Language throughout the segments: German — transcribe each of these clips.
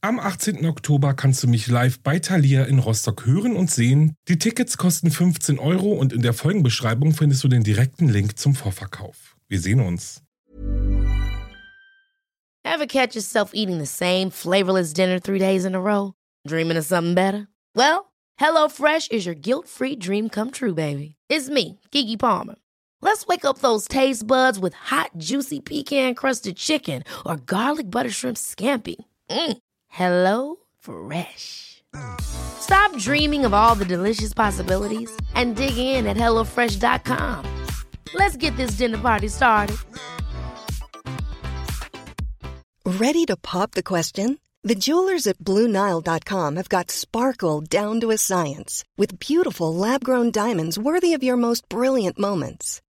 Am 18. Oktober kannst du mich live bei Thalia in Rostock hören und sehen. Die Tickets kosten 15 Euro und in der Folgenbeschreibung findest du den direkten Link zum Vorverkauf. Wir sehen uns. Ever catch yourself eating the same flavorless dinner three days in a row? Dreaming of something better? Well, HelloFresh is your guilt-free dream come true, baby. It's me, Kiki Palmer. Let's wake up those taste buds with hot, juicy pecan-crusted chicken or garlic butter shrimp scampi. Mm. Hello Fresh. Stop dreaming of all the delicious possibilities and dig in at HelloFresh.com. Let's get this dinner party started. Ready to pop the question? The jewelers at BlueNile.com have got sparkle down to a science with beautiful lab grown diamonds worthy of your most brilliant moments.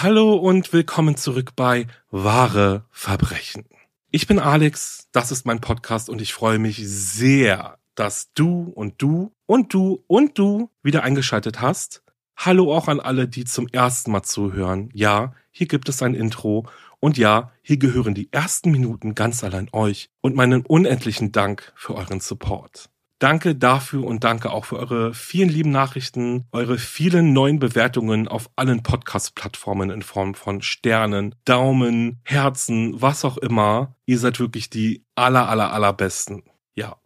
Hallo und willkommen zurück bei Wahre Verbrechen. Ich bin Alex, das ist mein Podcast und ich freue mich sehr, dass du und du und du und du wieder eingeschaltet hast. Hallo auch an alle, die zum ersten Mal zuhören. Ja, hier gibt es ein Intro und ja, hier gehören die ersten Minuten ganz allein euch und meinen unendlichen Dank für euren Support. Danke dafür und danke auch für eure vielen lieben Nachrichten, eure vielen neuen Bewertungen auf allen Podcast-Plattformen in Form von Sternen, Daumen, Herzen, was auch immer. Ihr seid wirklich die aller, aller, allerbesten. Ja.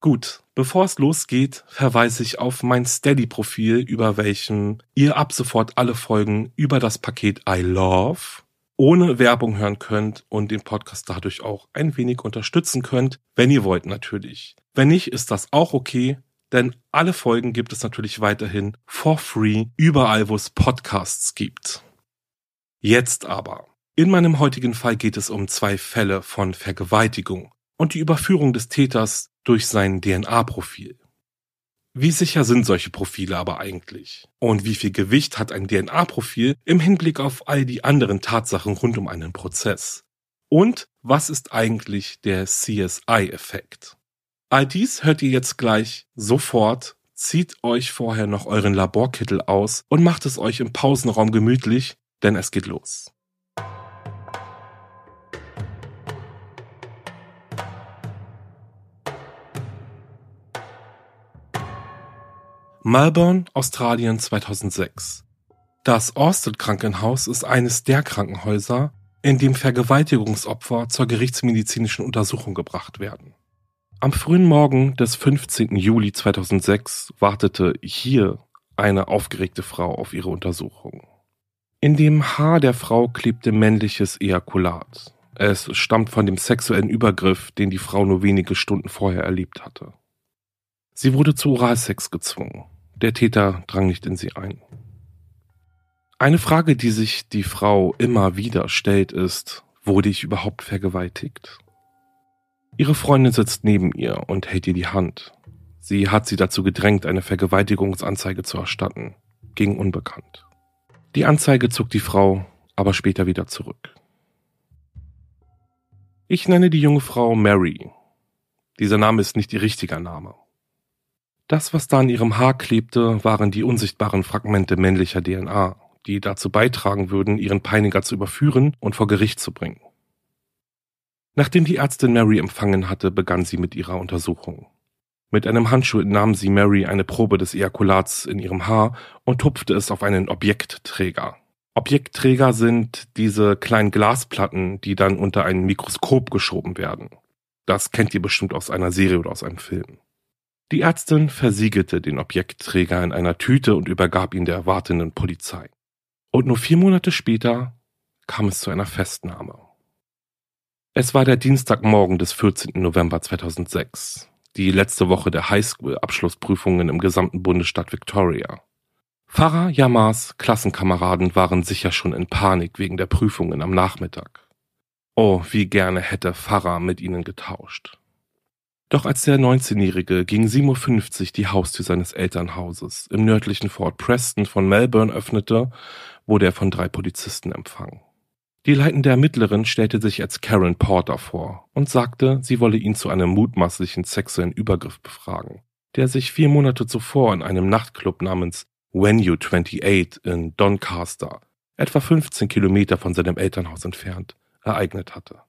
Gut, bevor es losgeht, verweise ich auf mein Steady-Profil, über welchem ihr ab sofort alle Folgen über das Paket I Love ohne Werbung hören könnt und den Podcast dadurch auch ein wenig unterstützen könnt, wenn ihr wollt natürlich. Wenn nicht, ist das auch okay, denn alle Folgen gibt es natürlich weiterhin for free überall, wo es Podcasts gibt. Jetzt aber. In meinem heutigen Fall geht es um zwei Fälle von Vergewaltigung und die Überführung des Täters durch sein DNA-Profil. Wie sicher sind solche Profile aber eigentlich? Und wie viel Gewicht hat ein DNA-Profil im Hinblick auf all die anderen Tatsachen rund um einen Prozess? Und was ist eigentlich der CSI-Effekt? All dies hört ihr jetzt gleich sofort. Zieht euch vorher noch euren Laborkittel aus und macht es euch im Pausenraum gemütlich, denn es geht los. Melbourne, Australien 2006. Das Orsted Krankenhaus ist eines der Krankenhäuser, in dem Vergewaltigungsopfer zur gerichtsmedizinischen Untersuchung gebracht werden. Am frühen Morgen des 15. Juli 2006 wartete hier eine aufgeregte Frau auf ihre Untersuchung. In dem Haar der Frau klebte männliches Ejakulat. Es stammt von dem sexuellen Übergriff, den die Frau nur wenige Stunden vorher erlebt hatte. Sie wurde zu Oralsex gezwungen. Der Täter drang nicht in sie ein. Eine Frage, die sich die Frau immer wieder stellt, ist, wurde ich überhaupt vergewaltigt? Ihre Freundin sitzt neben ihr und hält ihr die Hand. Sie hat sie dazu gedrängt, eine Vergewaltigungsanzeige zu erstatten, gegen Unbekannt. Die Anzeige zog die Frau aber später wieder zurück. Ich nenne die junge Frau Mary. Dieser Name ist nicht ihr richtiger Name. Das, was da an ihrem Haar klebte, waren die unsichtbaren Fragmente männlicher DNA, die dazu beitragen würden, ihren Peiniger zu überführen und vor Gericht zu bringen. Nachdem die Ärztin Mary empfangen hatte, begann sie mit ihrer Untersuchung. Mit einem Handschuh nahm sie Mary eine Probe des Ejakulats in ihrem Haar und tupfte es auf einen Objektträger. Objektträger sind diese kleinen Glasplatten, die dann unter ein Mikroskop geschoben werden. Das kennt ihr bestimmt aus einer Serie oder aus einem Film. Die Ärztin versiegelte den Objektträger in einer Tüte und übergab ihn der erwartenden Polizei. Und nur vier Monate später kam es zu einer Festnahme. Es war der Dienstagmorgen des 14. November 2006, die letzte Woche der Highschool-Abschlussprüfungen im gesamten Bundesstaat Victoria. Pfarrer Yamas Klassenkameraden waren sicher schon in Panik wegen der Prüfungen am Nachmittag. Oh, wie gerne hätte Pfarrer mit ihnen getauscht. Doch als der 19-Jährige gegen 7.50 Uhr die Haustür seines Elternhauses im nördlichen Fort Preston von Melbourne öffnete, wurde er von drei Polizisten empfangen. Die leitende Ermittlerin stellte sich als Karen Porter vor und sagte, sie wolle ihn zu einem mutmaßlichen sexuellen Übergriff befragen, der sich vier Monate zuvor in einem Nachtclub namens Venue 28 in Doncaster, etwa 15 Kilometer von seinem Elternhaus entfernt, ereignet hatte.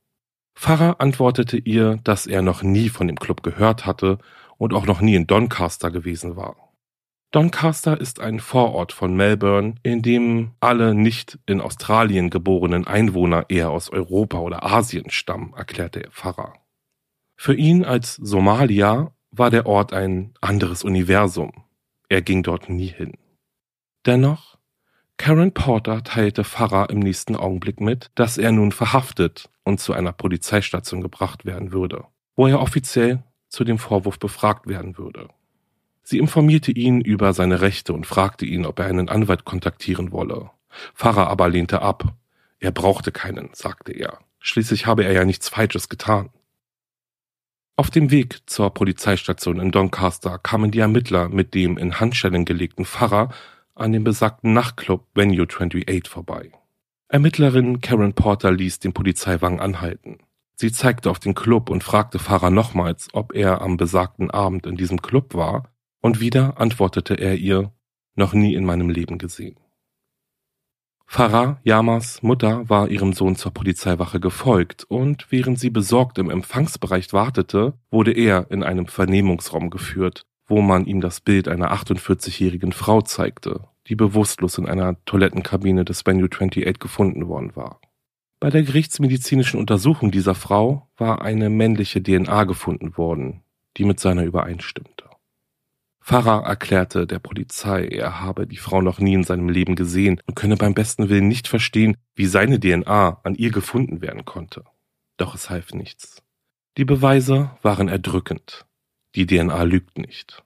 Pfarrer antwortete ihr, dass er noch nie von dem Club gehört hatte und auch noch nie in Doncaster gewesen war. Doncaster ist ein Vorort von Melbourne, in dem alle nicht in Australien geborenen Einwohner eher aus Europa oder Asien stammen, erklärte der Pfarrer. Für ihn als Somalier war der Ort ein anderes Universum. Er ging dort nie hin. Dennoch Karen Porter teilte Farah im nächsten Augenblick mit, dass er nun verhaftet und zu einer Polizeistation gebracht werden würde, wo er offiziell zu dem Vorwurf befragt werden würde. Sie informierte ihn über seine Rechte und fragte ihn, ob er einen Anwalt kontaktieren wolle. Farah aber lehnte ab. Er brauchte keinen, sagte er. Schließlich habe er ja nichts Falsches getan. Auf dem Weg zur Polizeistation in Doncaster kamen die Ermittler mit dem in Handschellen gelegten Pfarrer an dem besagten Nachtclub Venue 28 vorbei. Ermittlerin Karen Porter ließ den Polizeiwagen anhalten. Sie zeigte auf den Club und fragte Fahrer nochmals, ob er am besagten Abend in diesem Club war, und wieder antwortete er ihr, noch nie in meinem Leben gesehen. Farah Yamas Mutter war ihrem Sohn zur Polizeiwache gefolgt und während sie besorgt im Empfangsbereich wartete, wurde er in einem Vernehmungsraum geführt, wo man ihm das Bild einer 48-jährigen Frau zeigte, die bewusstlos in einer Toilettenkabine des Venue 28 gefunden worden war. Bei der gerichtsmedizinischen Untersuchung dieser Frau war eine männliche DNA gefunden worden, die mit seiner übereinstimmte. Farah erklärte der Polizei, er habe die Frau noch nie in seinem Leben gesehen und könne beim besten Willen nicht verstehen, wie seine DNA an ihr gefunden werden konnte. Doch es half nichts. Die Beweise waren erdrückend. Die DNA lügt nicht.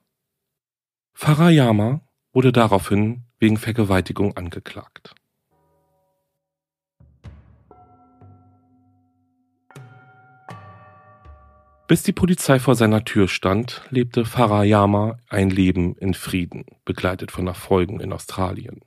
Farayama wurde daraufhin wegen Vergewaltigung angeklagt. Bis die Polizei vor seiner Tür stand, lebte Farayama ein Leben in Frieden, begleitet von Erfolgen in Australien.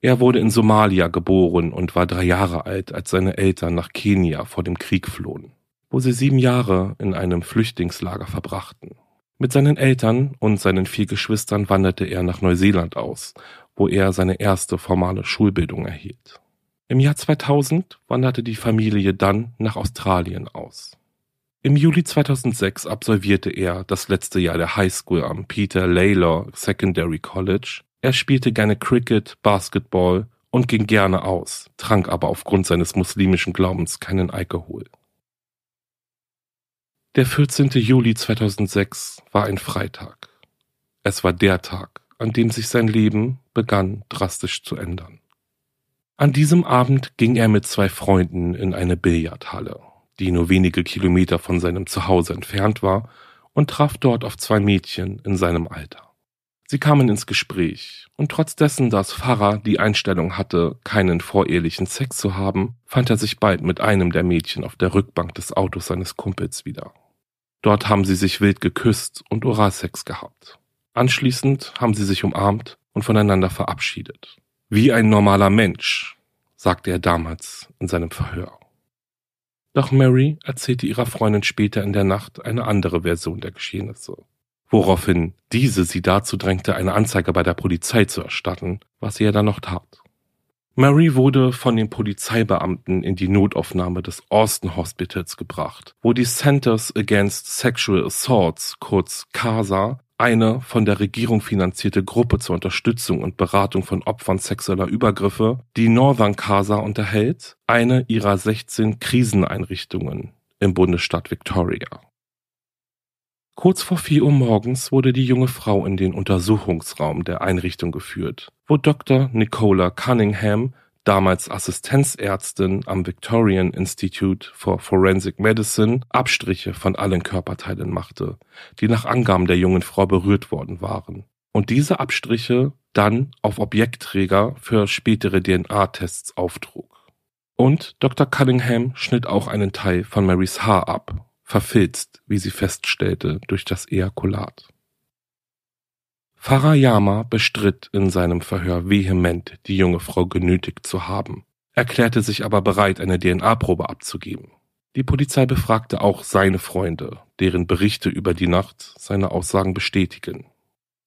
Er wurde in Somalia geboren und war drei Jahre alt, als seine Eltern nach Kenia vor dem Krieg flohen wo sie sieben Jahre in einem Flüchtlingslager verbrachten. Mit seinen Eltern und seinen vier Geschwistern wanderte er nach Neuseeland aus, wo er seine erste formale Schulbildung erhielt. Im Jahr 2000 wanderte die Familie dann nach Australien aus. Im Juli 2006 absolvierte er das letzte Jahr der Highschool am Peter Lalor Secondary College. Er spielte gerne Cricket, Basketball und ging gerne aus, trank aber aufgrund seines muslimischen Glaubens keinen Alkohol. Der 14. Juli 2006 war ein Freitag. Es war der Tag, an dem sich sein Leben begann drastisch zu ändern. An diesem Abend ging er mit zwei Freunden in eine Billardhalle, die nur wenige Kilometer von seinem Zuhause entfernt war, und traf dort auf zwei Mädchen in seinem Alter. Sie kamen ins Gespräch, und trotz dessen, dass Farah die Einstellung hatte, keinen vorehelichen Sex zu haben, fand er sich bald mit einem der Mädchen auf der Rückbank des Autos seines Kumpels wieder. Dort haben sie sich wild geküsst und Oralsex gehabt. Anschließend haben sie sich umarmt und voneinander verabschiedet. Wie ein normaler Mensch, sagte er damals in seinem Verhör. Doch Mary erzählte ihrer Freundin später in der Nacht eine andere Version der Geschehnisse, woraufhin diese sie dazu drängte, eine Anzeige bei der Polizei zu erstatten, was sie ja dann noch tat. Mary wurde von den Polizeibeamten in die Notaufnahme des Austin Hospitals gebracht, wo die Centers Against Sexual Assaults, kurz CASA, eine von der Regierung finanzierte Gruppe zur Unterstützung und Beratung von Opfern sexueller Übergriffe, die Northern CASA unterhält, eine ihrer 16 Kriseneinrichtungen im Bundesstaat Victoria. Kurz vor vier Uhr morgens wurde die junge Frau in den Untersuchungsraum der Einrichtung geführt, wo Dr. Nicola Cunningham, damals Assistenzärztin am Victorian Institute for Forensic Medicine, Abstriche von allen Körperteilen machte, die nach Angaben der jungen Frau berührt worden waren, und diese Abstriche dann auf Objektträger für spätere DNA-Tests auftrug. Und Dr. Cunningham schnitt auch einen Teil von Marys Haar ab, verfilzt, wie sie feststellte, durch das Ejakulat. Farayama bestritt in seinem Verhör vehement, die junge Frau genötigt zu haben, erklärte sich aber bereit, eine DNA-Probe abzugeben. Die Polizei befragte auch seine Freunde, deren Berichte über die Nacht seine Aussagen bestätigen.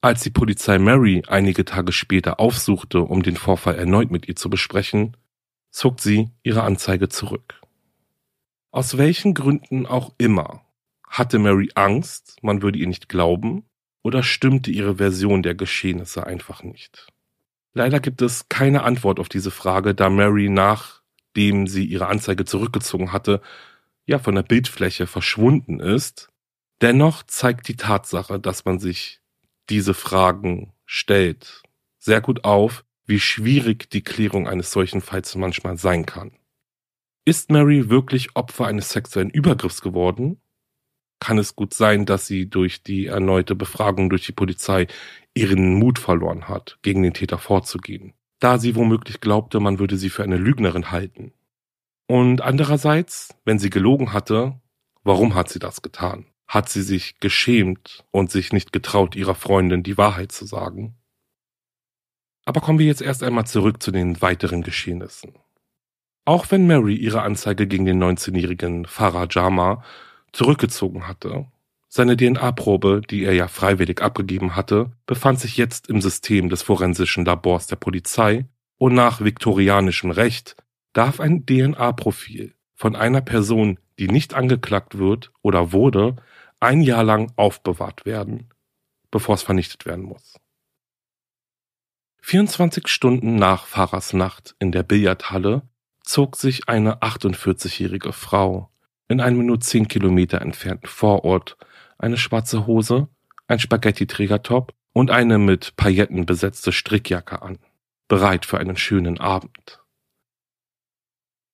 Als die Polizei Mary einige Tage später aufsuchte, um den Vorfall erneut mit ihr zu besprechen, zog sie ihre Anzeige zurück. Aus welchen Gründen auch immer hatte Mary Angst, man würde ihr nicht glauben, oder stimmte ihre Version der Geschehnisse einfach nicht? Leider gibt es keine Antwort auf diese Frage, da Mary nachdem sie ihre Anzeige zurückgezogen hatte, ja von der Bildfläche verschwunden ist. Dennoch zeigt die Tatsache, dass man sich diese Fragen stellt, sehr gut auf, wie schwierig die Klärung eines solchen Falls manchmal sein kann. Ist Mary wirklich Opfer eines sexuellen Übergriffs geworden? Kann es gut sein, dass sie durch die erneute Befragung durch die Polizei ihren Mut verloren hat, gegen den Täter vorzugehen, da sie womöglich glaubte, man würde sie für eine Lügnerin halten? Und andererseits, wenn sie gelogen hatte, warum hat sie das getan? Hat sie sich geschämt und sich nicht getraut, ihrer Freundin die Wahrheit zu sagen? Aber kommen wir jetzt erst einmal zurück zu den weiteren Geschehnissen. Auch wenn Mary ihre Anzeige gegen den 19-jährigen Farah Jama zurückgezogen hatte, seine DNA-Probe, die er ja freiwillig abgegeben hatte, befand sich jetzt im System des forensischen Labors der Polizei und nach viktorianischem Recht darf ein DNA-Profil von einer Person, die nicht angeklagt wird oder wurde, ein Jahr lang aufbewahrt werden, bevor es vernichtet werden muss. 24 Stunden nach Fahrers Nacht in der Billardhalle zog sich eine 48-jährige Frau in einem nur 10 Kilometer entfernten Vorort eine schwarze Hose, ein Spaghetti-Trägertop und eine mit Pailletten besetzte Strickjacke an, bereit für einen schönen Abend.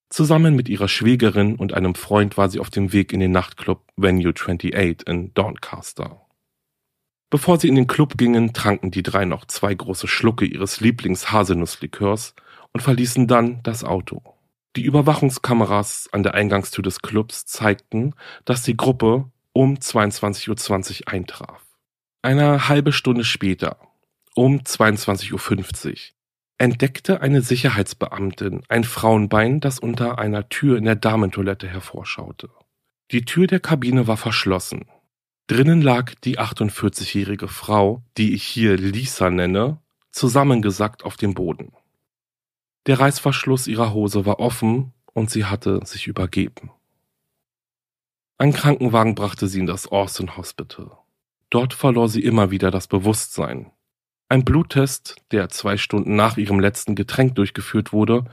Zusammen mit ihrer Schwägerin und einem Freund war sie auf dem Weg in den Nachtclub Venue 28 in Doncaster. Bevor sie in den Club gingen, tranken die drei noch zwei große Schlucke ihres Lieblings-Haselnusslikörs und verließen dann das Auto. Die Überwachungskameras an der Eingangstür des Clubs zeigten, dass die Gruppe um 22.20 Uhr eintraf. Eine halbe Stunde später, um 22.50 Uhr, entdeckte eine Sicherheitsbeamtin ein Frauenbein, das unter einer Tür in der Damentoilette hervorschaute. Die Tür der Kabine war verschlossen. Drinnen lag die 48-jährige Frau, die ich hier Lisa nenne, zusammengesackt auf dem Boden. Der Reißverschluss ihrer Hose war offen und sie hatte sich übergeben. Ein Krankenwagen brachte sie in das Austin Hospital. Dort verlor sie immer wieder das Bewusstsein. Ein Bluttest, der zwei Stunden nach ihrem letzten Getränk durchgeführt wurde,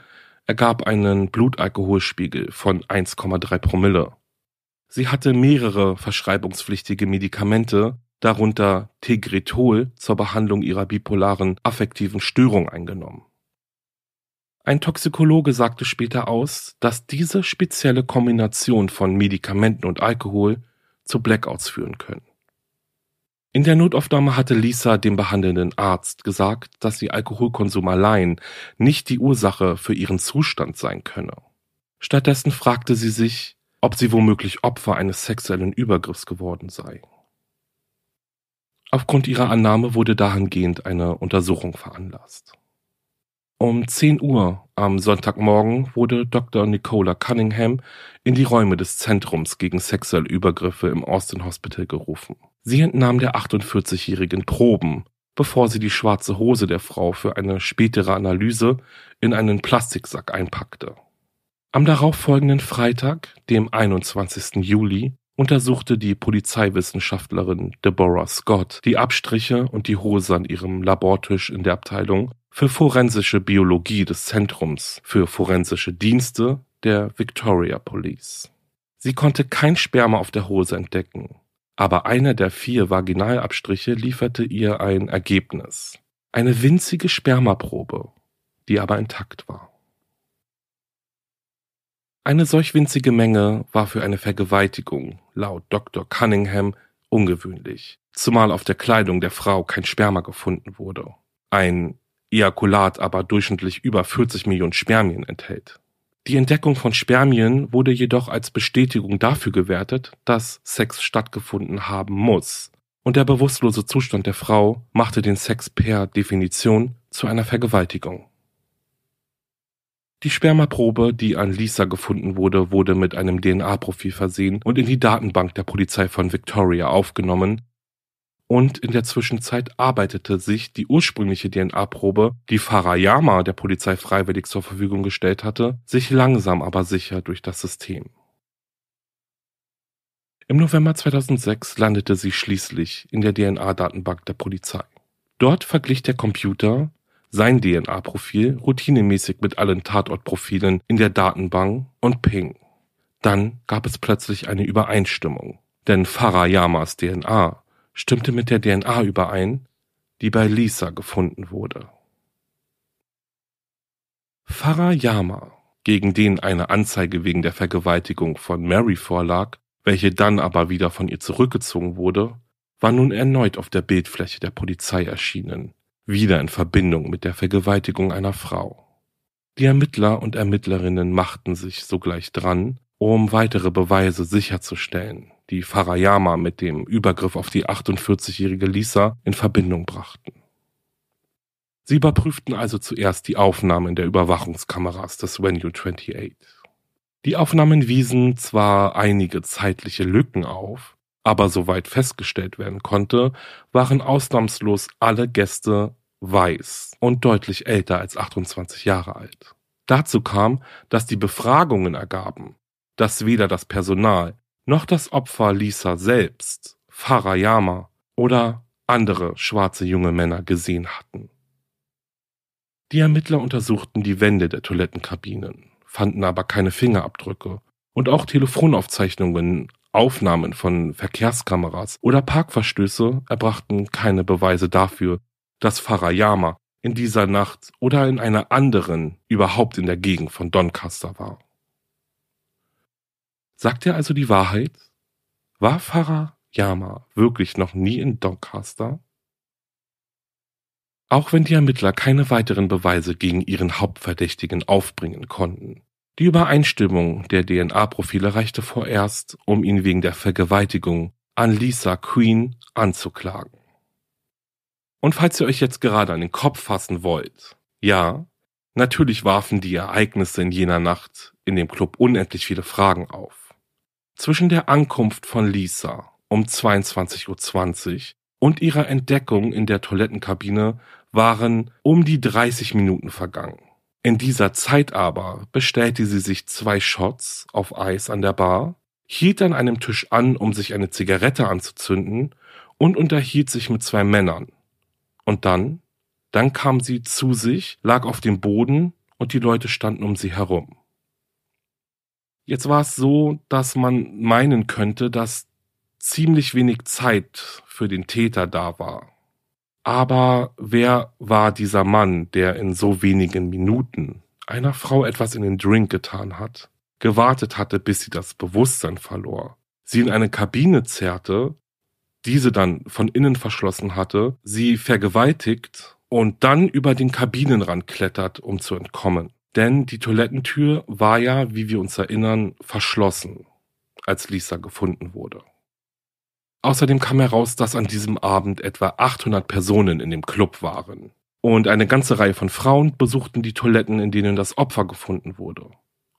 ergab einen Blutalkoholspiegel von 1,3 Promille. Sie hatte mehrere verschreibungspflichtige Medikamente, darunter Tegretol zur Behandlung ihrer bipolaren affektiven Störung eingenommen. Ein Toxikologe sagte später aus, dass diese spezielle Kombination von Medikamenten und Alkohol zu Blackouts führen können. In der Notaufnahme hatte Lisa dem behandelnden Arzt gesagt, dass ihr Alkoholkonsum allein nicht die Ursache für ihren Zustand sein könne. Stattdessen fragte sie sich, ob sie womöglich Opfer eines sexuellen Übergriffs geworden sei. Aufgrund ihrer Annahme wurde dahingehend eine Untersuchung veranlasst. Um 10 Uhr am Sonntagmorgen wurde Dr. Nicola Cunningham in die Räume des Zentrums gegen sexuelle Übergriffe im Austin Hospital gerufen. Sie entnahm der 48-jährigen Proben, bevor sie die schwarze Hose der Frau für eine spätere Analyse in einen Plastiksack einpackte. Am darauffolgenden Freitag, dem 21. Juli, untersuchte die Polizeiwissenschaftlerin Deborah Scott die Abstriche und die Hose an ihrem Labortisch in der Abteilung für forensische Biologie des Zentrums für forensische Dienste der Victoria Police. Sie konnte kein Sperma auf der Hose entdecken, aber einer der vier Vaginalabstriche lieferte ihr ein Ergebnis. Eine winzige Spermaprobe, die aber intakt war. Eine solch winzige Menge war für eine Vergewaltigung, laut Dr. Cunningham, ungewöhnlich, zumal auf der Kleidung der Frau kein Sperma gefunden wurde. Ein Ejakulat aber durchschnittlich über 40 Millionen Spermien enthält. Die Entdeckung von Spermien wurde jedoch als Bestätigung dafür gewertet, dass Sex stattgefunden haben muss, und der bewusstlose Zustand der Frau machte den Sex per Definition zu einer Vergewaltigung. Die Spermaprobe, die an Lisa gefunden wurde, wurde mit einem DNA-Profil versehen und in die Datenbank der Polizei von Victoria aufgenommen, und in der Zwischenzeit arbeitete sich die ursprüngliche DNA-Probe, die Farayama der Polizei freiwillig zur Verfügung gestellt hatte, sich langsam aber sicher durch das System. Im November 2006 landete sie schließlich in der DNA-Datenbank der Polizei. Dort verglich der Computer sein DNA-Profil routinemäßig mit allen Tatortprofilen in der Datenbank und ping. Dann gab es plötzlich eine Übereinstimmung, denn Farayamas DNA stimmte mit der DNA überein, die bei Lisa gefunden wurde. Farayama, gegen den eine Anzeige wegen der Vergewaltigung von Mary vorlag, welche dann aber wieder von ihr zurückgezogen wurde, war nun erneut auf der Bildfläche der Polizei erschienen, wieder in Verbindung mit der Vergewaltigung einer Frau. Die Ermittler und Ermittlerinnen machten sich sogleich dran, um weitere Beweise sicherzustellen, die Farayama mit dem Übergriff auf die 48-jährige Lisa in Verbindung brachten. Sie überprüften also zuerst die Aufnahmen der Überwachungskameras des Venue 28. Die Aufnahmen wiesen zwar einige zeitliche Lücken auf, aber soweit festgestellt werden konnte, waren ausnahmslos alle Gäste weiß und deutlich älter als 28 Jahre alt. Dazu kam, dass die Befragungen ergaben, dass weder das Personal noch das Opfer Lisa selbst, Farayama oder andere schwarze junge Männer gesehen hatten. Die Ermittler untersuchten die Wände der Toilettenkabinen, fanden aber keine Fingerabdrücke und auch Telefonaufzeichnungen Aufnahmen von Verkehrskameras oder Parkverstöße erbrachten keine Beweise dafür, dass Farayama in dieser Nacht oder in einer anderen überhaupt in der Gegend von Doncaster war. Sagt er also die Wahrheit? War Farayama wirklich noch nie in Doncaster? Auch wenn die Ermittler keine weiteren Beweise gegen ihren Hauptverdächtigen aufbringen konnten, die Übereinstimmung der DNA-Profile reichte vorerst, um ihn wegen der Vergewaltigung an Lisa Queen anzuklagen. Und falls ihr euch jetzt gerade an den Kopf fassen wollt, ja, natürlich warfen die Ereignisse in jener Nacht in dem Club unendlich viele Fragen auf. Zwischen der Ankunft von Lisa um 22.20 Uhr und ihrer Entdeckung in der Toilettenkabine waren um die 30 Minuten vergangen. In dieser Zeit aber bestellte sie sich zwei Shots auf Eis an der Bar, hielt an einem Tisch an, um sich eine Zigarette anzuzünden und unterhielt sich mit zwei Männern. Und dann, dann kam sie zu sich, lag auf dem Boden und die Leute standen um sie herum. Jetzt war es so, dass man meinen könnte, dass ziemlich wenig Zeit für den Täter da war. Aber wer war dieser Mann, der in so wenigen Minuten einer Frau etwas in den Drink getan hat, gewartet hatte, bis sie das Bewusstsein verlor, sie in eine Kabine zerrte, diese dann von innen verschlossen hatte, sie vergewaltigt und dann über den Kabinenrand klettert, um zu entkommen. Denn die Toilettentür war ja, wie wir uns erinnern, verschlossen, als Lisa gefunden wurde. Außerdem kam heraus, dass an diesem Abend etwa 800 Personen in dem Club waren. Und eine ganze Reihe von Frauen besuchten die Toiletten, in denen das Opfer gefunden wurde.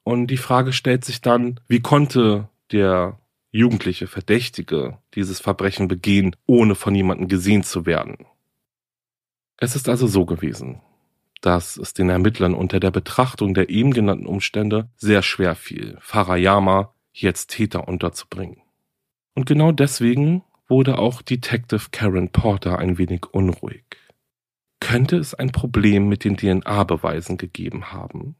Und die Frage stellt sich dann, wie konnte der jugendliche Verdächtige dieses Verbrechen begehen, ohne von jemandem gesehen zu werden? Es ist also so gewesen, dass es den Ermittlern unter der Betrachtung der eben genannten Umstände sehr schwer fiel, Farayama jetzt Täter unterzubringen. Und genau deswegen wurde auch Detective Karen Porter ein wenig unruhig. Könnte es ein Problem mit den DNA-Beweisen gegeben haben?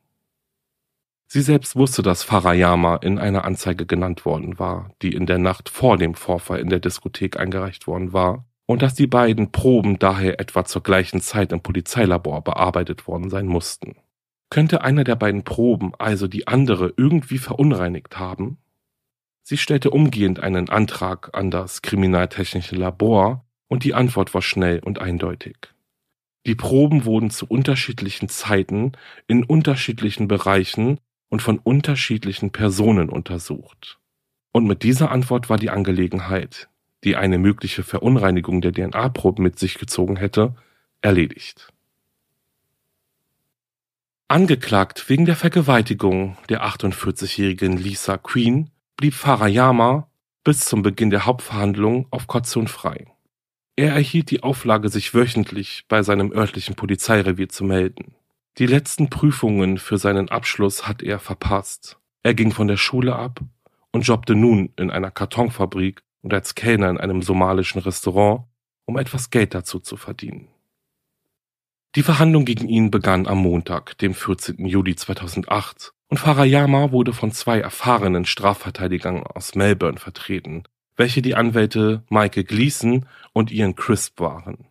Sie selbst wusste, dass Farayama in einer Anzeige genannt worden war, die in der Nacht vor dem Vorfall in der Diskothek eingereicht worden war, und dass die beiden Proben daher etwa zur gleichen Zeit im Polizeilabor bearbeitet worden sein mussten. Könnte einer der beiden Proben also die andere irgendwie verunreinigt haben? Sie stellte umgehend einen Antrag an das Kriminaltechnische Labor und die Antwort war schnell und eindeutig. Die Proben wurden zu unterschiedlichen Zeiten in unterschiedlichen Bereichen und von unterschiedlichen Personen untersucht. Und mit dieser Antwort war die Angelegenheit, die eine mögliche Verunreinigung der DNA-Proben mit sich gezogen hätte, erledigt. Angeklagt wegen der Vergewaltigung der 48-jährigen Lisa Queen blieb Farayama bis zum Beginn der Hauptverhandlung auf Kaution frei. Er erhielt die Auflage, sich wöchentlich bei seinem örtlichen Polizeirevier zu melden. Die letzten Prüfungen für seinen Abschluss hat er verpasst. Er ging von der Schule ab und jobbte nun in einer Kartonfabrik und als Kellner in einem somalischen Restaurant, um etwas Geld dazu zu verdienen. Die Verhandlung gegen ihn begann am Montag, dem 14. Juli 2008, und Farayama wurde von zwei erfahrenen Strafverteidigern aus Melbourne vertreten, welche die Anwälte Michael Gleason und Ian Crisp waren.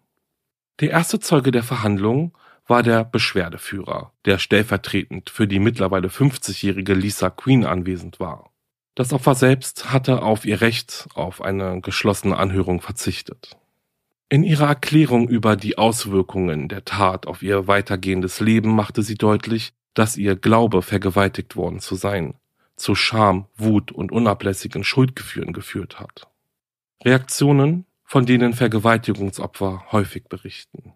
Der erste Zeuge der Verhandlung war der Beschwerdeführer, der stellvertretend für die mittlerweile 50-jährige Lisa Queen anwesend war. Das Opfer selbst hatte auf ihr Recht auf eine geschlossene Anhörung verzichtet. In ihrer Erklärung über die Auswirkungen der Tat auf ihr weitergehendes Leben machte sie deutlich, dass ihr Glaube, vergewaltigt worden zu sein, zu Scham, Wut und unablässigen Schuldgefühlen geführt hat. Reaktionen, von denen Vergewaltigungsopfer häufig berichten.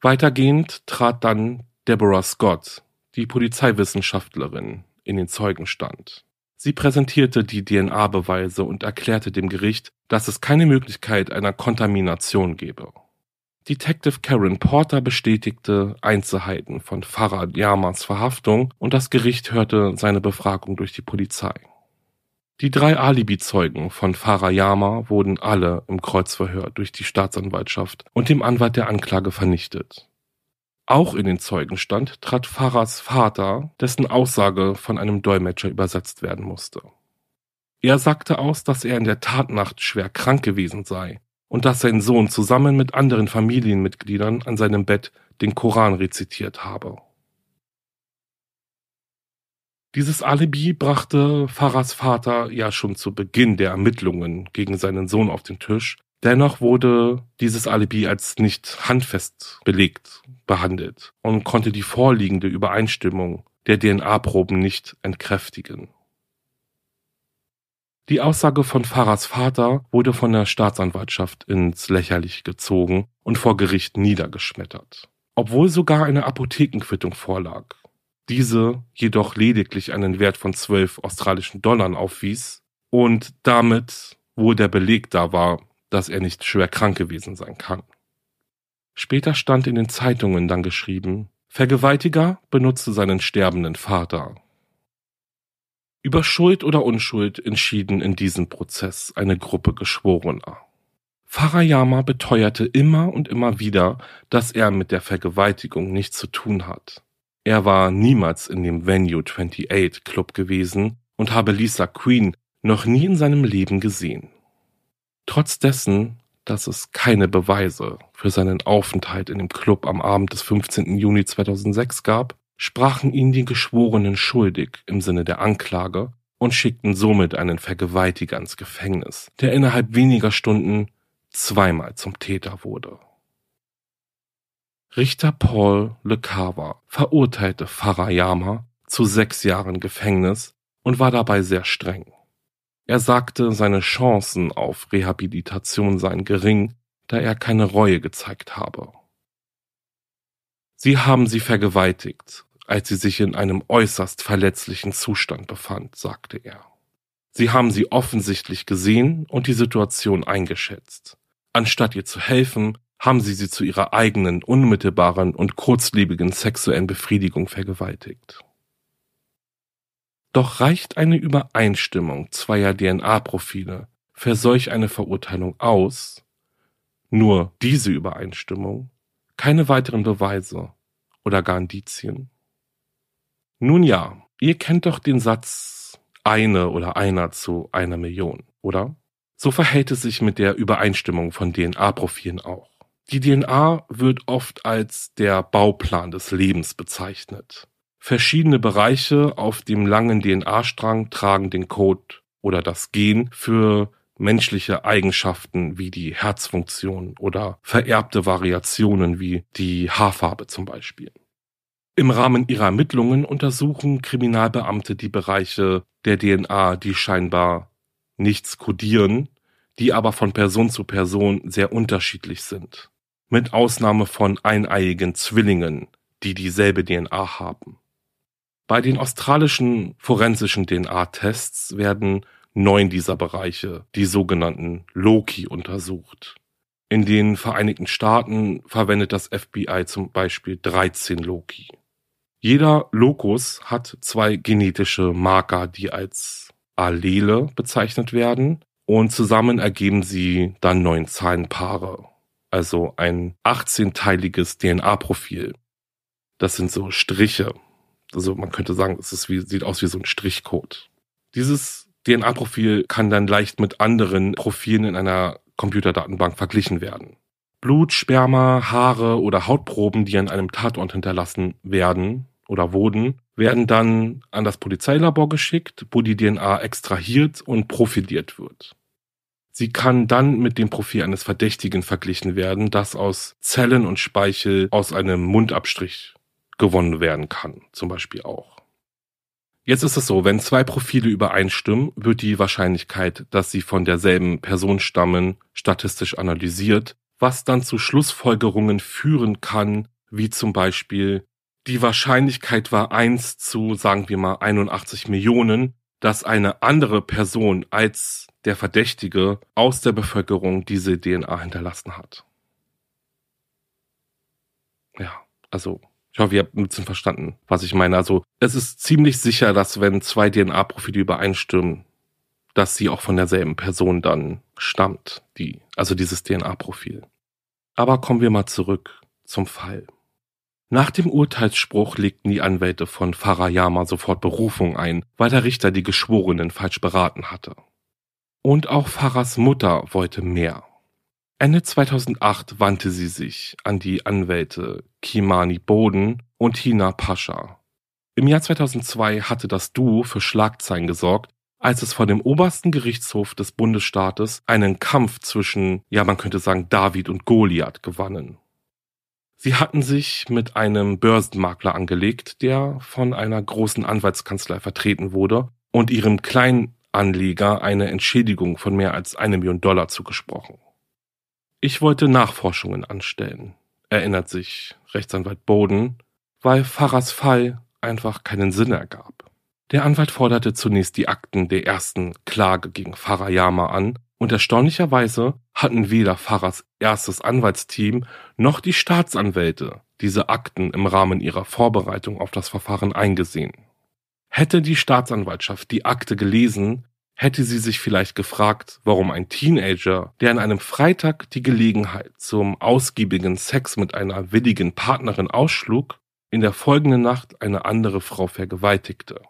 Weitergehend trat dann Deborah Scott, die Polizeiwissenschaftlerin, in den Zeugenstand. Sie präsentierte die DNA-Beweise und erklärte dem Gericht, dass es keine Möglichkeit einer Kontamination gebe. Detective Karen Porter bestätigte Einzelheiten von Farad Yamas Verhaftung und das Gericht hörte seine Befragung durch die Polizei. Die drei Alibi-Zeugen von Farah Yama wurden alle im Kreuzverhör durch die Staatsanwaltschaft und dem Anwalt der Anklage vernichtet. Auch in den Zeugenstand trat Farahs Vater, dessen Aussage von einem Dolmetscher übersetzt werden musste. Er sagte aus, dass er in der Tatnacht schwer krank gewesen sei und dass sein Sohn zusammen mit anderen Familienmitgliedern an seinem Bett den Koran rezitiert habe. Dieses Alibi brachte Farahs Vater ja schon zu Beginn der Ermittlungen gegen seinen Sohn auf den Tisch Dennoch wurde dieses Alibi als nicht handfest belegt behandelt und konnte die vorliegende Übereinstimmung der DNA-Proben nicht entkräftigen. Die Aussage von Farahs Vater wurde von der Staatsanwaltschaft ins Lächerliche gezogen und vor Gericht niedergeschmettert. Obwohl sogar eine Apothekenquittung vorlag, diese jedoch lediglich einen Wert von 12 australischen Dollar aufwies und damit wohl der Beleg da war, dass er nicht schwer krank gewesen sein kann. Später stand in den Zeitungen dann geschrieben, Vergewaltiger benutzte seinen sterbenden Vater. Über Schuld oder Unschuld entschieden in diesem Prozess eine Gruppe Geschworener. Farayama beteuerte immer und immer wieder, dass er mit der Vergewaltigung nichts zu tun hat. Er war niemals in dem Venue 28 Club gewesen und habe Lisa Queen noch nie in seinem Leben gesehen. Trotz dessen, dass es keine Beweise für seinen Aufenthalt in dem Club am Abend des 15. Juni 2006 gab, sprachen ihn die Geschworenen schuldig im Sinne der Anklage und schickten somit einen Vergewaltiger ins Gefängnis, der innerhalb weniger Stunden zweimal zum Täter wurde. Richter Paul Le Cava verurteilte Farayama zu sechs Jahren Gefängnis und war dabei sehr streng. Er sagte, seine Chancen auf Rehabilitation seien gering, da er keine Reue gezeigt habe. Sie haben sie vergewaltigt, als sie sich in einem äußerst verletzlichen Zustand befand, sagte er. Sie haben sie offensichtlich gesehen und die Situation eingeschätzt. Anstatt ihr zu helfen, haben sie sie zu ihrer eigenen unmittelbaren und kurzlebigen sexuellen Befriedigung vergewaltigt. Doch reicht eine Übereinstimmung zweier DNA-Profile für solch eine Verurteilung aus, nur diese Übereinstimmung, keine weiteren Beweise oder gar Indizien? Nun ja, ihr kennt doch den Satz eine oder einer zu einer Million, oder? So verhält es sich mit der Übereinstimmung von DNA-Profilen auch. Die DNA wird oft als der Bauplan des Lebens bezeichnet. Verschiedene Bereiche auf dem langen DNA-Strang tragen den Code oder das Gen für menschliche Eigenschaften wie die Herzfunktion oder vererbte Variationen wie die Haarfarbe zum Beispiel. Im Rahmen ihrer Ermittlungen untersuchen Kriminalbeamte die Bereiche der DNA, die scheinbar nichts kodieren, die aber von Person zu Person sehr unterschiedlich sind. Mit Ausnahme von eineiigen Zwillingen, die dieselbe DNA haben. Bei den australischen forensischen DNA-Tests werden neun dieser Bereiche, die sogenannten Loki, untersucht. In den Vereinigten Staaten verwendet das FBI zum Beispiel 13 Loki. Jeder Lokus hat zwei genetische Marker, die als Allele bezeichnet werden und zusammen ergeben sie dann neun Zahlenpaare, also ein 18-teiliges DNA-Profil. Das sind so Striche. Also man könnte sagen, es ist wie, sieht aus wie so ein Strichcode. Dieses DNA-Profil kann dann leicht mit anderen Profilen in einer Computerdatenbank verglichen werden. Blut, Sperma, Haare oder Hautproben, die an einem Tatort hinterlassen werden oder wurden, werden dann an das Polizeilabor geschickt, wo die DNA extrahiert und profiliert wird. Sie kann dann mit dem Profil eines Verdächtigen verglichen werden, das aus Zellen und Speichel aus einem Mundabstrich gewonnen werden kann, zum Beispiel auch. Jetzt ist es so, wenn zwei Profile übereinstimmen, wird die Wahrscheinlichkeit, dass sie von derselben Person stammen, statistisch analysiert, was dann zu Schlussfolgerungen führen kann, wie zum Beispiel die Wahrscheinlichkeit war eins zu, sagen wir mal, 81 Millionen, dass eine andere Person als der Verdächtige aus der Bevölkerung diese DNA hinterlassen hat. Ja, also ich hoffe, ihr habt ein bisschen verstanden, was ich meine. Also es ist ziemlich sicher, dass wenn zwei DNA-Profile übereinstimmen, dass sie auch von derselben Person dann stammt, die, also dieses DNA-Profil. Aber kommen wir mal zurück zum Fall. Nach dem Urteilsspruch legten die Anwälte von Farayama sofort Berufung ein, weil der Richter die Geschworenen falsch beraten hatte. Und auch Farahs Mutter wollte mehr. Ende 2008 wandte sie sich an die Anwälte Kimani Boden und Hina Pascha. Im Jahr 2002 hatte das Duo für Schlagzeilen gesorgt, als es vor dem obersten Gerichtshof des Bundesstaates einen Kampf zwischen, ja man könnte sagen, David und Goliath gewannen. Sie hatten sich mit einem Börsenmakler angelegt, der von einer großen Anwaltskanzlei vertreten wurde und ihrem Kleinanleger eine Entschädigung von mehr als eine Million Dollar zugesprochen. Ich wollte Nachforschungen anstellen, erinnert sich Rechtsanwalt Boden, weil Farahs Fall einfach keinen Sinn ergab. Der Anwalt forderte zunächst die Akten der ersten Klage gegen Farayama an und erstaunlicherweise hatten weder Farahs erstes Anwaltsteam noch die Staatsanwälte diese Akten im Rahmen ihrer Vorbereitung auf das Verfahren eingesehen. Hätte die Staatsanwaltschaft die Akte gelesen, hätte sie sich vielleicht gefragt, warum ein Teenager, der an einem Freitag die Gelegenheit zum ausgiebigen Sex mit einer willigen Partnerin ausschlug, in der folgenden Nacht eine andere Frau vergewaltigte.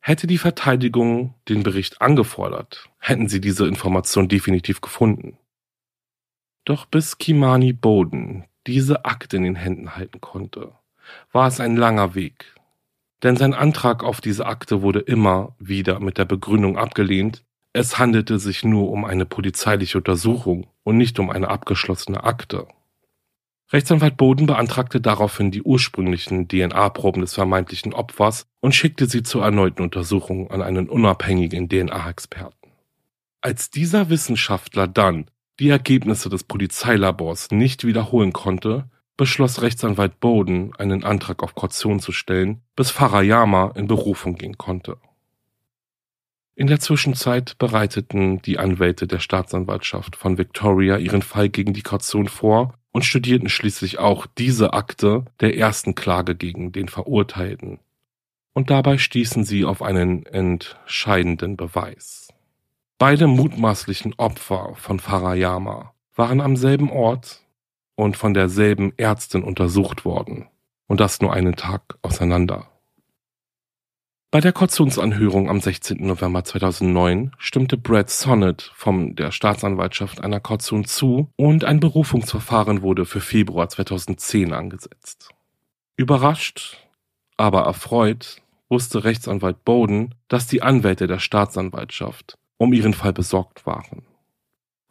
Hätte die Verteidigung den Bericht angefordert, hätten sie diese Information definitiv gefunden. Doch bis Kimani Boden diese Akte in den Händen halten konnte, war es ein langer Weg, denn sein Antrag auf diese Akte wurde immer wieder mit der Begründung abgelehnt, es handelte sich nur um eine polizeiliche Untersuchung und nicht um eine abgeschlossene Akte. Rechtsanwalt Boden beantragte daraufhin die ursprünglichen DNA-Proben des vermeintlichen Opfers und schickte sie zur erneuten Untersuchung an einen unabhängigen DNA-Experten. Als dieser Wissenschaftler dann die Ergebnisse des Polizeilabors nicht wiederholen konnte, beschloss Rechtsanwalt Bowden, einen Antrag auf Kaution zu stellen, bis Farayama in Berufung gehen konnte. In der Zwischenzeit bereiteten die Anwälte der Staatsanwaltschaft von Victoria ihren Fall gegen die Kaution vor und studierten schließlich auch diese Akte der ersten Klage gegen den Verurteilten. Und dabei stießen sie auf einen entscheidenden Beweis. Beide mutmaßlichen Opfer von Farayama waren am selben Ort und von derselben Ärztin untersucht worden. Und das nur einen Tag auseinander. Bei der Kautionsanhörung am 16. November 2009 stimmte Brad Sonnet von der Staatsanwaltschaft einer Kaution zu und ein Berufungsverfahren wurde für Februar 2010 angesetzt. Überrascht, aber erfreut wusste Rechtsanwalt Bowden, dass die Anwälte der Staatsanwaltschaft um ihren Fall besorgt waren.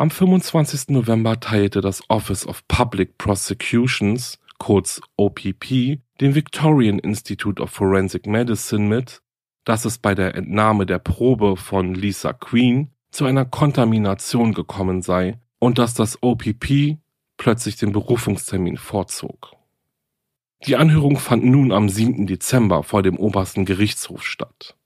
Am 25. November teilte das Office of Public Prosecutions kurz OPP, dem Victorian Institute of Forensic Medicine mit, dass es bei der Entnahme der Probe von Lisa Queen zu einer Kontamination gekommen sei und dass das OPP plötzlich den Berufungstermin vorzog. Die Anhörung fand nun am 7. Dezember vor dem obersten Gerichtshof statt.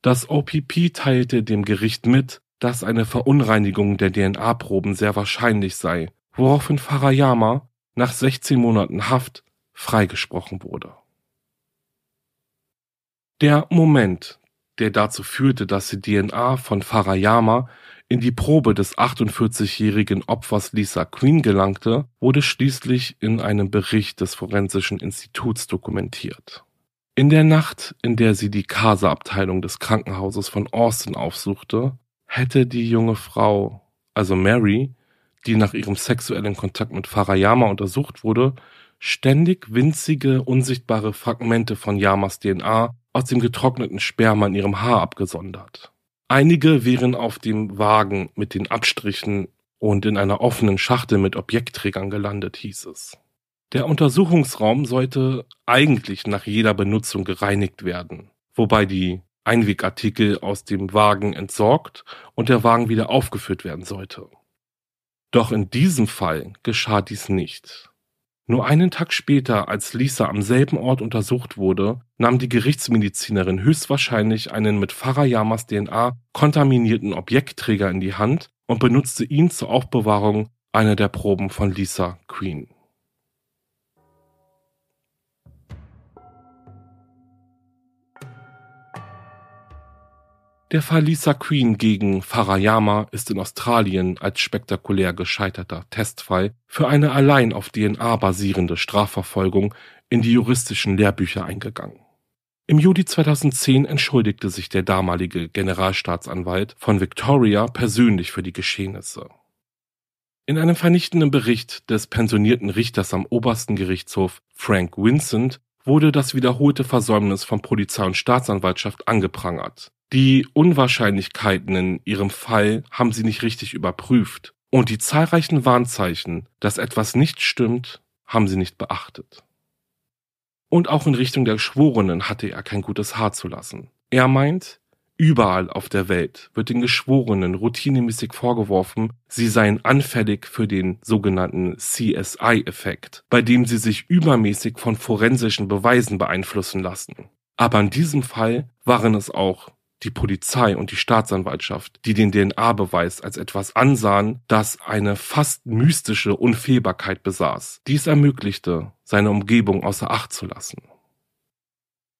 Das OPP teilte dem Gericht mit, dass eine Verunreinigung der DNA-Proben sehr wahrscheinlich sei, woraufhin Farayama nach 16 Monaten Haft freigesprochen wurde. Der Moment, der dazu führte, dass die DNA von Farayama in die Probe des 48-jährigen Opfers Lisa Queen gelangte, wurde schließlich in einem Bericht des Forensischen Instituts dokumentiert. In der Nacht, in der sie die Casa-Abteilung des Krankenhauses von Austin aufsuchte, hätte die junge Frau, also Mary, die nach ihrem sexuellen Kontakt mit Farayama untersucht wurde, ständig winzige, unsichtbare Fragmente von Yamas DNA aus dem getrockneten Sperma in ihrem Haar abgesondert. Einige wären auf dem Wagen mit den Abstrichen und in einer offenen Schachtel mit Objektträgern gelandet, hieß es. Der Untersuchungsraum sollte eigentlich nach jeder Benutzung gereinigt werden, wobei die Einwegartikel aus dem Wagen entsorgt und der Wagen wieder aufgeführt werden sollte. Doch in diesem Fall geschah dies nicht. Nur einen Tag später, als Lisa am selben Ort untersucht wurde, nahm die Gerichtsmedizinerin höchstwahrscheinlich einen mit Farayamas DNA kontaminierten Objektträger in die Hand und benutzte ihn zur Aufbewahrung einer der Proben von Lisa Queen. Der Fall Lisa Queen gegen Farayama ist in Australien als spektakulär gescheiterter Testfall für eine allein auf DNA basierende Strafverfolgung in die juristischen Lehrbücher eingegangen. Im Juli 2010 entschuldigte sich der damalige Generalstaatsanwalt von Victoria persönlich für die Geschehnisse. In einem vernichtenden Bericht des pensionierten Richters am obersten Gerichtshof Frank Vincent wurde das wiederholte Versäumnis von Polizei und Staatsanwaltschaft angeprangert die Unwahrscheinlichkeiten in ihrem Fall haben sie nicht richtig überprüft und die zahlreichen Warnzeichen, dass etwas nicht stimmt, haben sie nicht beachtet. Und auch in Richtung der Geschworenen hatte er kein gutes Haar zu lassen. Er meint, überall auf der Welt wird den Geschworenen routinemäßig vorgeworfen, sie seien anfällig für den sogenannten CSI-Effekt, bei dem sie sich übermäßig von forensischen Beweisen beeinflussen lassen. Aber in diesem Fall waren es auch die Polizei und die Staatsanwaltschaft, die den DNA-Beweis als etwas ansahen, das eine fast mystische Unfehlbarkeit besaß, die es ermöglichte, seine Umgebung außer Acht zu lassen.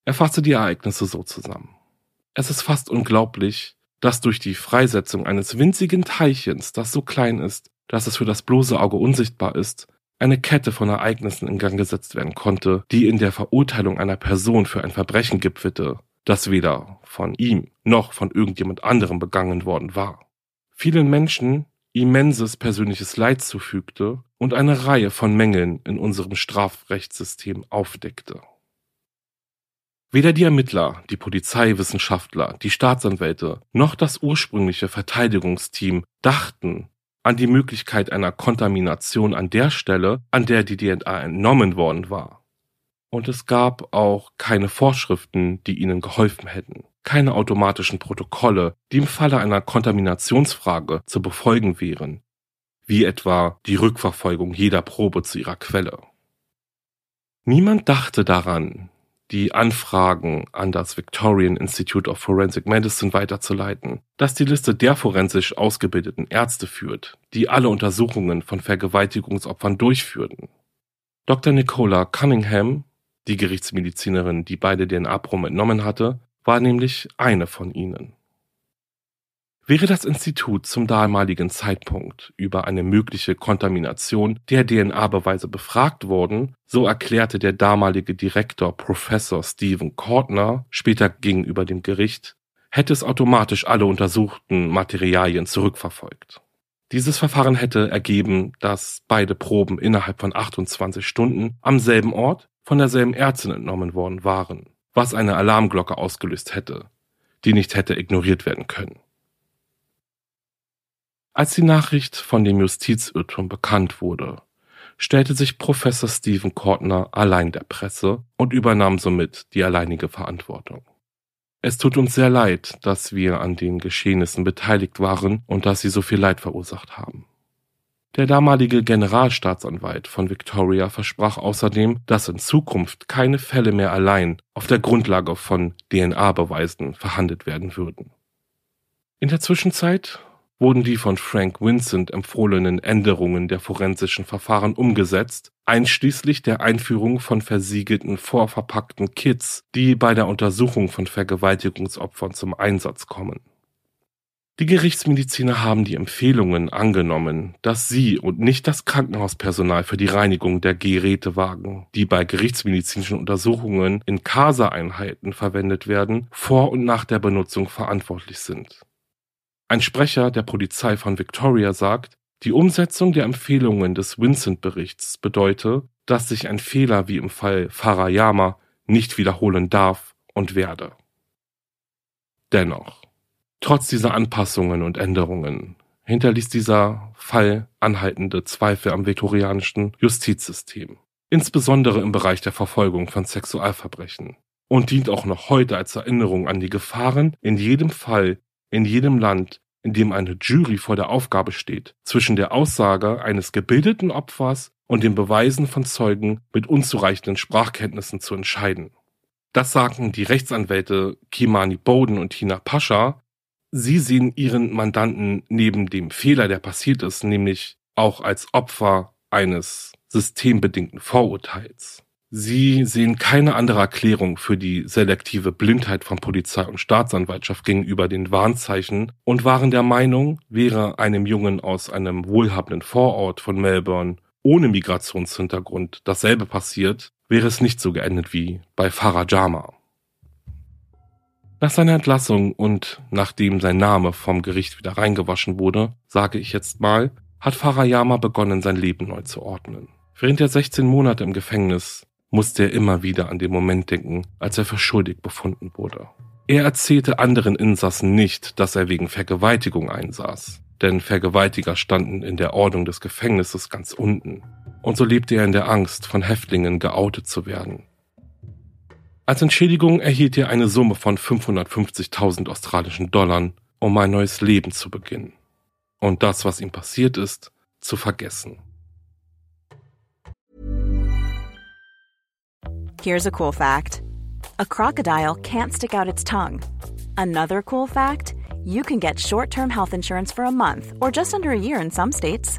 Er fasste die Ereignisse so zusammen. Es ist fast unglaublich, dass durch die Freisetzung eines winzigen Teilchens, das so klein ist, dass es für das bloße Auge unsichtbar ist, eine Kette von Ereignissen in Gang gesetzt werden konnte, die in der Verurteilung einer Person für ein Verbrechen gipfelte, das weder von ihm noch von irgendjemand anderem begangen worden war. Vielen Menschen immenses persönliches Leid zufügte und eine Reihe von Mängeln in unserem Strafrechtssystem aufdeckte. Weder die Ermittler, die Polizeiwissenschaftler, die Staatsanwälte noch das ursprüngliche Verteidigungsteam dachten an die Möglichkeit einer Kontamination an der Stelle, an der die DNA entnommen worden war. Und es gab auch keine Vorschriften, die ihnen geholfen hätten. Keine automatischen Protokolle, die im Falle einer Kontaminationsfrage zu befolgen wären, wie etwa die Rückverfolgung jeder Probe zu ihrer Quelle. Niemand dachte daran, die Anfragen an das Victorian Institute of Forensic Medicine weiterzuleiten, das die Liste der forensisch ausgebildeten Ärzte führt, die alle Untersuchungen von Vergewaltigungsopfern durchführten. Dr. Nicola Cunningham die Gerichtsmedizinerin, die beide DNA-Proben entnommen hatte, war nämlich eine von ihnen. Wäre das Institut zum damaligen Zeitpunkt über eine mögliche Kontamination der DNA-Beweise befragt worden, so erklärte der damalige Direktor Professor Stephen Kortner später gegenüber dem Gericht, hätte es automatisch alle untersuchten Materialien zurückverfolgt. Dieses Verfahren hätte ergeben, dass beide Proben innerhalb von 28 Stunden am selben Ort von derselben Ärztin entnommen worden waren, was eine Alarmglocke ausgelöst hätte, die nicht hätte ignoriert werden können. Als die Nachricht von dem Justizirrtum bekannt wurde, stellte sich Professor Stephen Kortner allein der Presse und übernahm somit die alleinige Verantwortung. Es tut uns sehr leid, dass wir an den Geschehnissen beteiligt waren und dass sie so viel Leid verursacht haben. Der damalige Generalstaatsanwalt von Victoria versprach außerdem, dass in Zukunft keine Fälle mehr allein auf der Grundlage von DNA-Beweisen verhandelt werden würden. In der Zwischenzeit wurden die von Frank Vincent empfohlenen Änderungen der forensischen Verfahren umgesetzt, einschließlich der Einführung von versiegelten vorverpackten Kits, die bei der Untersuchung von Vergewaltigungsopfern zum Einsatz kommen die Gerichtsmediziner haben die Empfehlungen angenommen, dass sie und nicht das Krankenhauspersonal für die Reinigung der Gerätewagen, die bei gerichtsmedizinischen Untersuchungen in CASA-Einheiten verwendet werden, vor und nach der Benutzung verantwortlich sind. Ein Sprecher der Polizei von Victoria sagt, die Umsetzung der Empfehlungen des Vincent-Berichts bedeute, dass sich ein Fehler wie im Fall Farayama nicht wiederholen darf und werde. Dennoch Trotz dieser Anpassungen und Änderungen hinterließ dieser Fall anhaltende Zweifel am viktorianischen Justizsystem, insbesondere im Bereich der Verfolgung von Sexualverbrechen, und dient auch noch heute als Erinnerung an die Gefahren in jedem Fall, in jedem Land, in dem eine Jury vor der Aufgabe steht, zwischen der Aussage eines gebildeten Opfers und den Beweisen von Zeugen mit unzureichenden Sprachkenntnissen zu entscheiden. Das sagten die Rechtsanwälte Kimani Bowden und Tina Pascha Sie sehen Ihren Mandanten neben dem Fehler, der passiert ist, nämlich auch als Opfer eines systembedingten Vorurteils. Sie sehen keine andere Erklärung für die selektive Blindheit von Polizei und Staatsanwaltschaft gegenüber den Warnzeichen und waren der Meinung, wäre einem Jungen aus einem wohlhabenden Vorort von Melbourne ohne Migrationshintergrund dasselbe passiert, wäre es nicht so geendet wie bei Farah Jama. Nach seiner Entlassung und nachdem sein Name vom Gericht wieder reingewaschen wurde, sage ich jetzt mal, hat Farayama begonnen, sein Leben neu zu ordnen. Während der 16 Monate im Gefängnis musste er immer wieder an den Moment denken, als er für schuldig befunden wurde. Er erzählte anderen Insassen nicht, dass er wegen Vergewaltigung einsaß, denn Vergewaltiger standen in der Ordnung des Gefängnisses ganz unten. Und so lebte er in der Angst, von Häftlingen geoutet zu werden. Als Entschädigung erhielt er eine Summe von 550.000 australischen Dollar, um ein neues Leben zu beginnen. Und das, was ihm passiert ist, zu vergessen. Here's a cool fact. A crocodile can't stick out its tongue. Another cool fact, you can get short-term health insurance for a month or just under a year in some states.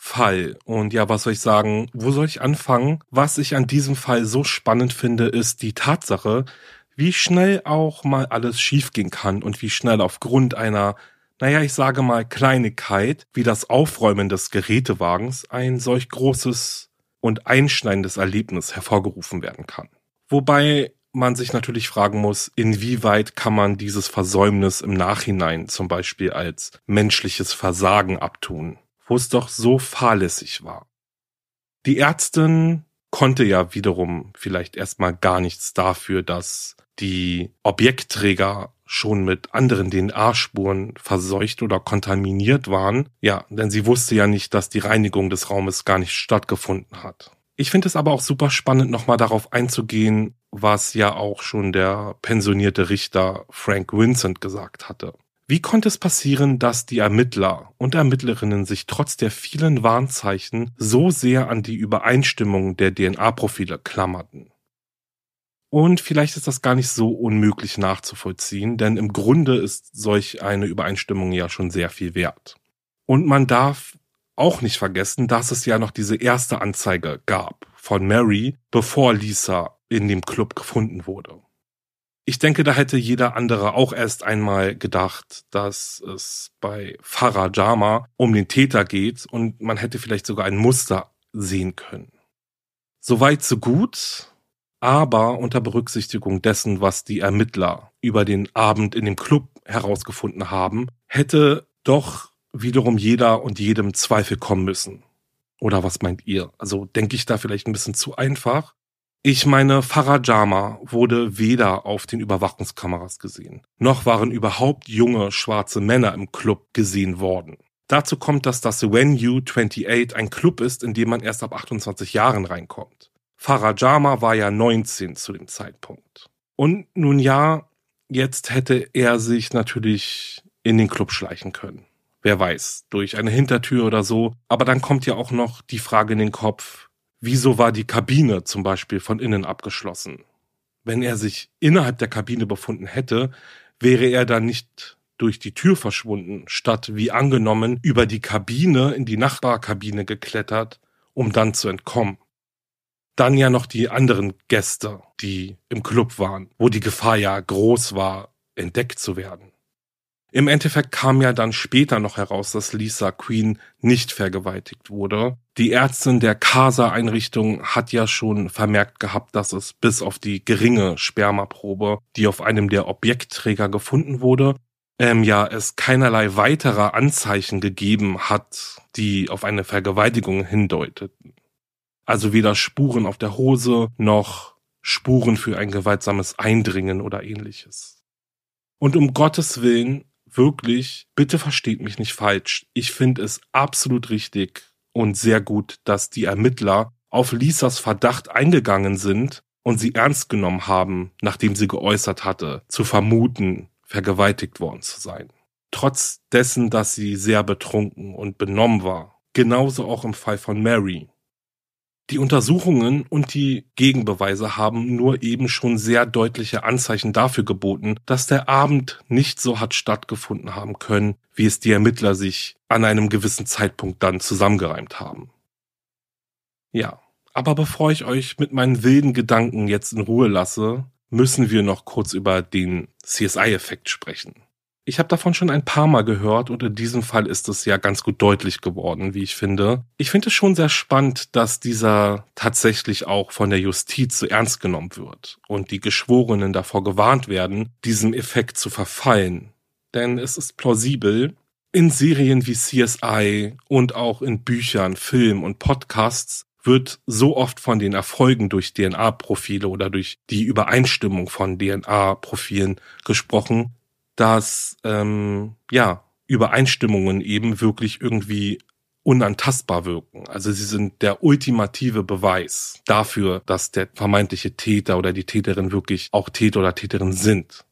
Fall. Und ja, was soll ich sagen? Wo soll ich anfangen? Was ich an diesem Fall so spannend finde, ist die Tatsache, wie schnell auch mal alles schiefgehen kann und wie schnell aufgrund einer, naja, ich sage mal Kleinigkeit, wie das Aufräumen des Gerätewagens, ein solch großes und einschneidendes Erlebnis hervorgerufen werden kann. Wobei man sich natürlich fragen muss, inwieweit kann man dieses Versäumnis im Nachhinein zum Beispiel als menschliches Versagen abtun wo es doch so fahrlässig war. Die Ärztin konnte ja wiederum vielleicht erstmal gar nichts dafür, dass die Objektträger schon mit anderen DNA-Spuren verseucht oder kontaminiert waren. Ja, denn sie wusste ja nicht, dass die Reinigung des Raumes gar nicht stattgefunden hat. Ich finde es aber auch super spannend, nochmal darauf einzugehen, was ja auch schon der pensionierte Richter Frank Vincent gesagt hatte. Wie konnte es passieren, dass die Ermittler und Ermittlerinnen sich trotz der vielen Warnzeichen so sehr an die Übereinstimmung der DNA-Profile klammerten? Und vielleicht ist das gar nicht so unmöglich nachzuvollziehen, denn im Grunde ist solch eine Übereinstimmung ja schon sehr viel wert. Und man darf auch nicht vergessen, dass es ja noch diese erste Anzeige gab von Mary, bevor Lisa in dem Club gefunden wurde. Ich denke, da hätte jeder andere auch erst einmal gedacht, dass es bei Farah Jama um den Täter geht und man hätte vielleicht sogar ein Muster sehen können. Soweit so gut, aber unter Berücksichtigung dessen, was die Ermittler über den Abend in dem Club herausgefunden haben, hätte doch wiederum jeder und jedem Zweifel kommen müssen. Oder was meint ihr? Also denke ich da vielleicht ein bisschen zu einfach? Ich meine, Farajama wurde weder auf den Überwachungskameras gesehen, noch waren überhaupt junge schwarze Männer im Club gesehen worden. Dazu kommt, dass das When You 28 ein Club ist, in dem man erst ab 28 Jahren reinkommt. Farajama war ja 19 zu dem Zeitpunkt. Und nun ja, jetzt hätte er sich natürlich in den Club schleichen können. Wer weiß, durch eine Hintertür oder so. Aber dann kommt ja auch noch die Frage in den Kopf, wieso war die Kabine zum Beispiel von innen abgeschlossen? Wenn er sich innerhalb der Kabine befunden hätte, wäre er dann nicht durch die Tür verschwunden, statt wie angenommen über die Kabine in die Nachbarkabine geklettert, um dann zu entkommen. Dann ja noch die anderen Gäste, die im Club waren, wo die Gefahr ja groß war, entdeckt zu werden. Im Endeffekt kam ja dann später noch heraus, dass Lisa Queen nicht vergewaltigt wurde. Die Ärztin der Casa-Einrichtung hat ja schon vermerkt gehabt, dass es bis auf die geringe Spermaprobe, die auf einem der Objektträger gefunden wurde, ähm, ja es keinerlei weiterer Anzeichen gegeben hat, die auf eine Vergewaltigung hindeuteten. Also weder Spuren auf der Hose noch Spuren für ein gewaltsames Eindringen oder ähnliches. Und um Gottes Willen, wirklich, bitte versteht mich nicht falsch. Ich finde es absolut richtig und sehr gut, dass die Ermittler auf Lisas Verdacht eingegangen sind und sie ernst genommen haben, nachdem sie geäußert hatte, zu vermuten, vergewaltigt worden zu sein. Trotz dessen, dass sie sehr betrunken und benommen war. Genauso auch im Fall von Mary. Die Untersuchungen und die Gegenbeweise haben nur eben schon sehr deutliche Anzeichen dafür geboten, dass der Abend nicht so hat stattgefunden haben können, wie es die Ermittler sich an einem gewissen Zeitpunkt dann zusammengereimt haben. Ja, aber bevor ich euch mit meinen wilden Gedanken jetzt in Ruhe lasse, müssen wir noch kurz über den CSI-Effekt sprechen. Ich habe davon schon ein paar Mal gehört und in diesem Fall ist es ja ganz gut deutlich geworden, wie ich finde. Ich finde es schon sehr spannend, dass dieser tatsächlich auch von der Justiz so ernst genommen wird und die Geschworenen davor gewarnt werden, diesem Effekt zu verfallen. Denn es ist plausibel, in Serien wie CSI und auch in Büchern, Filmen und Podcasts wird so oft von den Erfolgen durch DNA-Profile oder durch die Übereinstimmung von DNA-Profilen gesprochen, dass ähm, ja Übereinstimmungen eben wirklich irgendwie unantastbar wirken. Also sie sind der ultimative Beweis dafür, dass der vermeintliche Täter oder die Täterin wirklich auch Täter oder Täterin sind.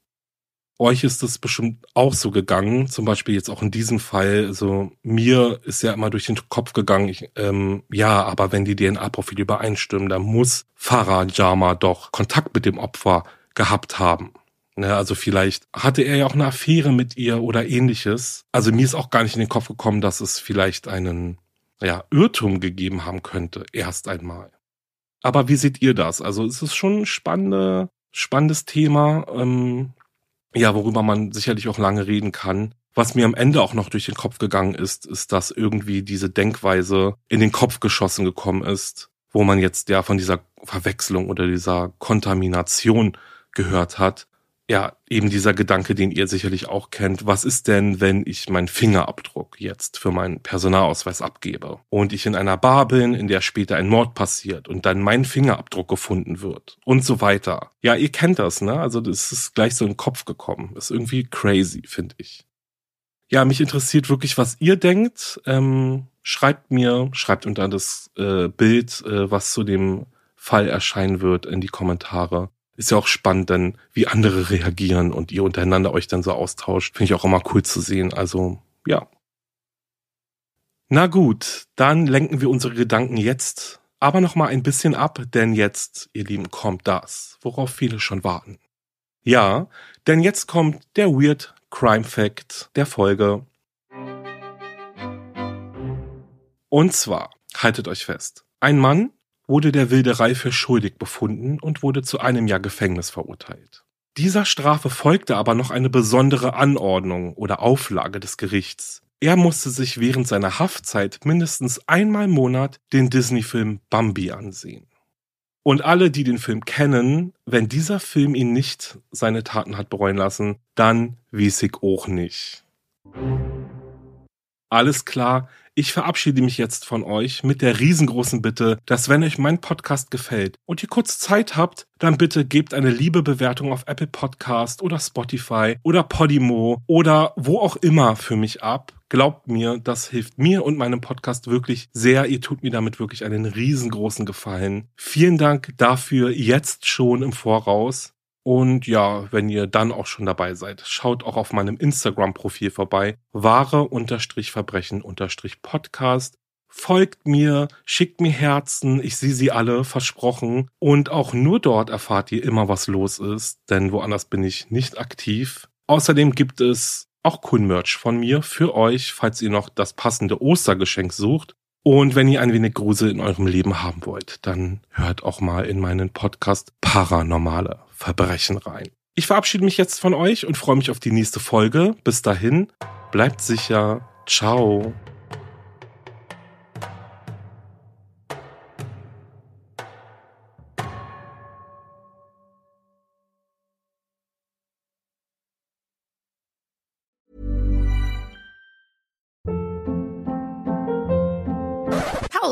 Euch ist es bestimmt auch so gegangen, zum Beispiel jetzt auch in diesem Fall. Also mir ist ja immer durch den Kopf gegangen, ich, ähm, ja, aber wenn die DNA-Profile übereinstimmen, dann muss Farah Jama doch Kontakt mit dem Opfer gehabt haben. Ne, also vielleicht hatte er ja auch eine Affäre mit ihr oder ähnliches. Also mir ist auch gar nicht in den Kopf gekommen, dass es vielleicht einen ja, Irrtum gegeben haben könnte, erst einmal. Aber wie seht ihr das? Also es ist schon ein spannende, spannendes Thema, ähm, ja, worüber man sicherlich auch lange reden kann. Was mir am Ende auch noch durch den Kopf gegangen ist, ist, dass irgendwie diese Denkweise in den Kopf geschossen gekommen ist, wo man jetzt ja von dieser Verwechslung oder dieser Kontamination gehört hat ja, eben dieser Gedanke, den ihr sicherlich auch kennt. Was ist denn, wenn ich meinen Fingerabdruck jetzt für meinen Personalausweis abgebe und ich in einer Bar bin, in der später ein Mord passiert und dann mein Fingerabdruck gefunden wird und so weiter. Ja, ihr kennt das, ne? Also das ist gleich so in den Kopf gekommen. ist irgendwie crazy, finde ich. Ja, mich interessiert wirklich, was ihr denkt. Ähm, schreibt mir, schreibt unter das äh, Bild, äh, was zu dem Fall erscheinen wird, in die Kommentare ist ja auch spannend, dann wie andere reagieren und ihr untereinander euch dann so austauscht. Finde ich auch immer cool zu sehen. Also, ja. Na gut, dann lenken wir unsere Gedanken jetzt aber noch mal ein bisschen ab, denn jetzt, ihr Lieben, kommt das, worauf viele schon warten. Ja, denn jetzt kommt der Weird Crime Fact der Folge. Und zwar, haltet euch fest, ein Mann wurde der Wilderei für schuldig befunden und wurde zu einem Jahr Gefängnis verurteilt. Dieser Strafe folgte aber noch eine besondere Anordnung oder Auflage des Gerichts. Er musste sich während seiner Haftzeit mindestens einmal im Monat den Disney-Film Bambi ansehen. Und alle, die den Film kennen, wenn dieser Film ihn nicht seine Taten hat bereuen lassen, dann weiß ich auch nicht. Alles klar, ich verabschiede mich jetzt von euch mit der riesengroßen Bitte, dass wenn euch mein Podcast gefällt und ihr kurz Zeit habt, dann bitte gebt eine liebe Bewertung auf Apple Podcast oder Spotify oder Podimo oder wo auch immer für mich ab. Glaubt mir, das hilft mir und meinem Podcast wirklich sehr. Ihr tut mir damit wirklich einen riesengroßen Gefallen. Vielen Dank dafür jetzt schon im Voraus. Und ja, wenn ihr dann auch schon dabei seid, schaut auch auf meinem Instagram-Profil vorbei. Wahre-Verbrechen-Podcast. Folgt mir, schickt mir Herzen, ich sehe sie alle, versprochen. Und auch nur dort erfahrt ihr immer, was los ist, denn woanders bin ich nicht aktiv. Außerdem gibt es auch Kun-Merch von mir für euch, falls ihr noch das passende Ostergeschenk sucht. Und wenn ihr ein wenig Grusel in eurem Leben haben wollt, dann hört auch mal in meinen Podcast Paranormale Verbrechen rein. Ich verabschiede mich jetzt von euch und freue mich auf die nächste Folge. Bis dahin, bleibt sicher. Ciao.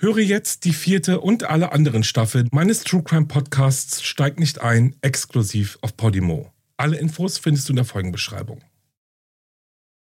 Höre jetzt die vierte und alle anderen Staffeln meines True Crime Podcasts Steigt nicht ein, exklusiv auf Podimo. Alle Infos findest du in der Folgenbeschreibung.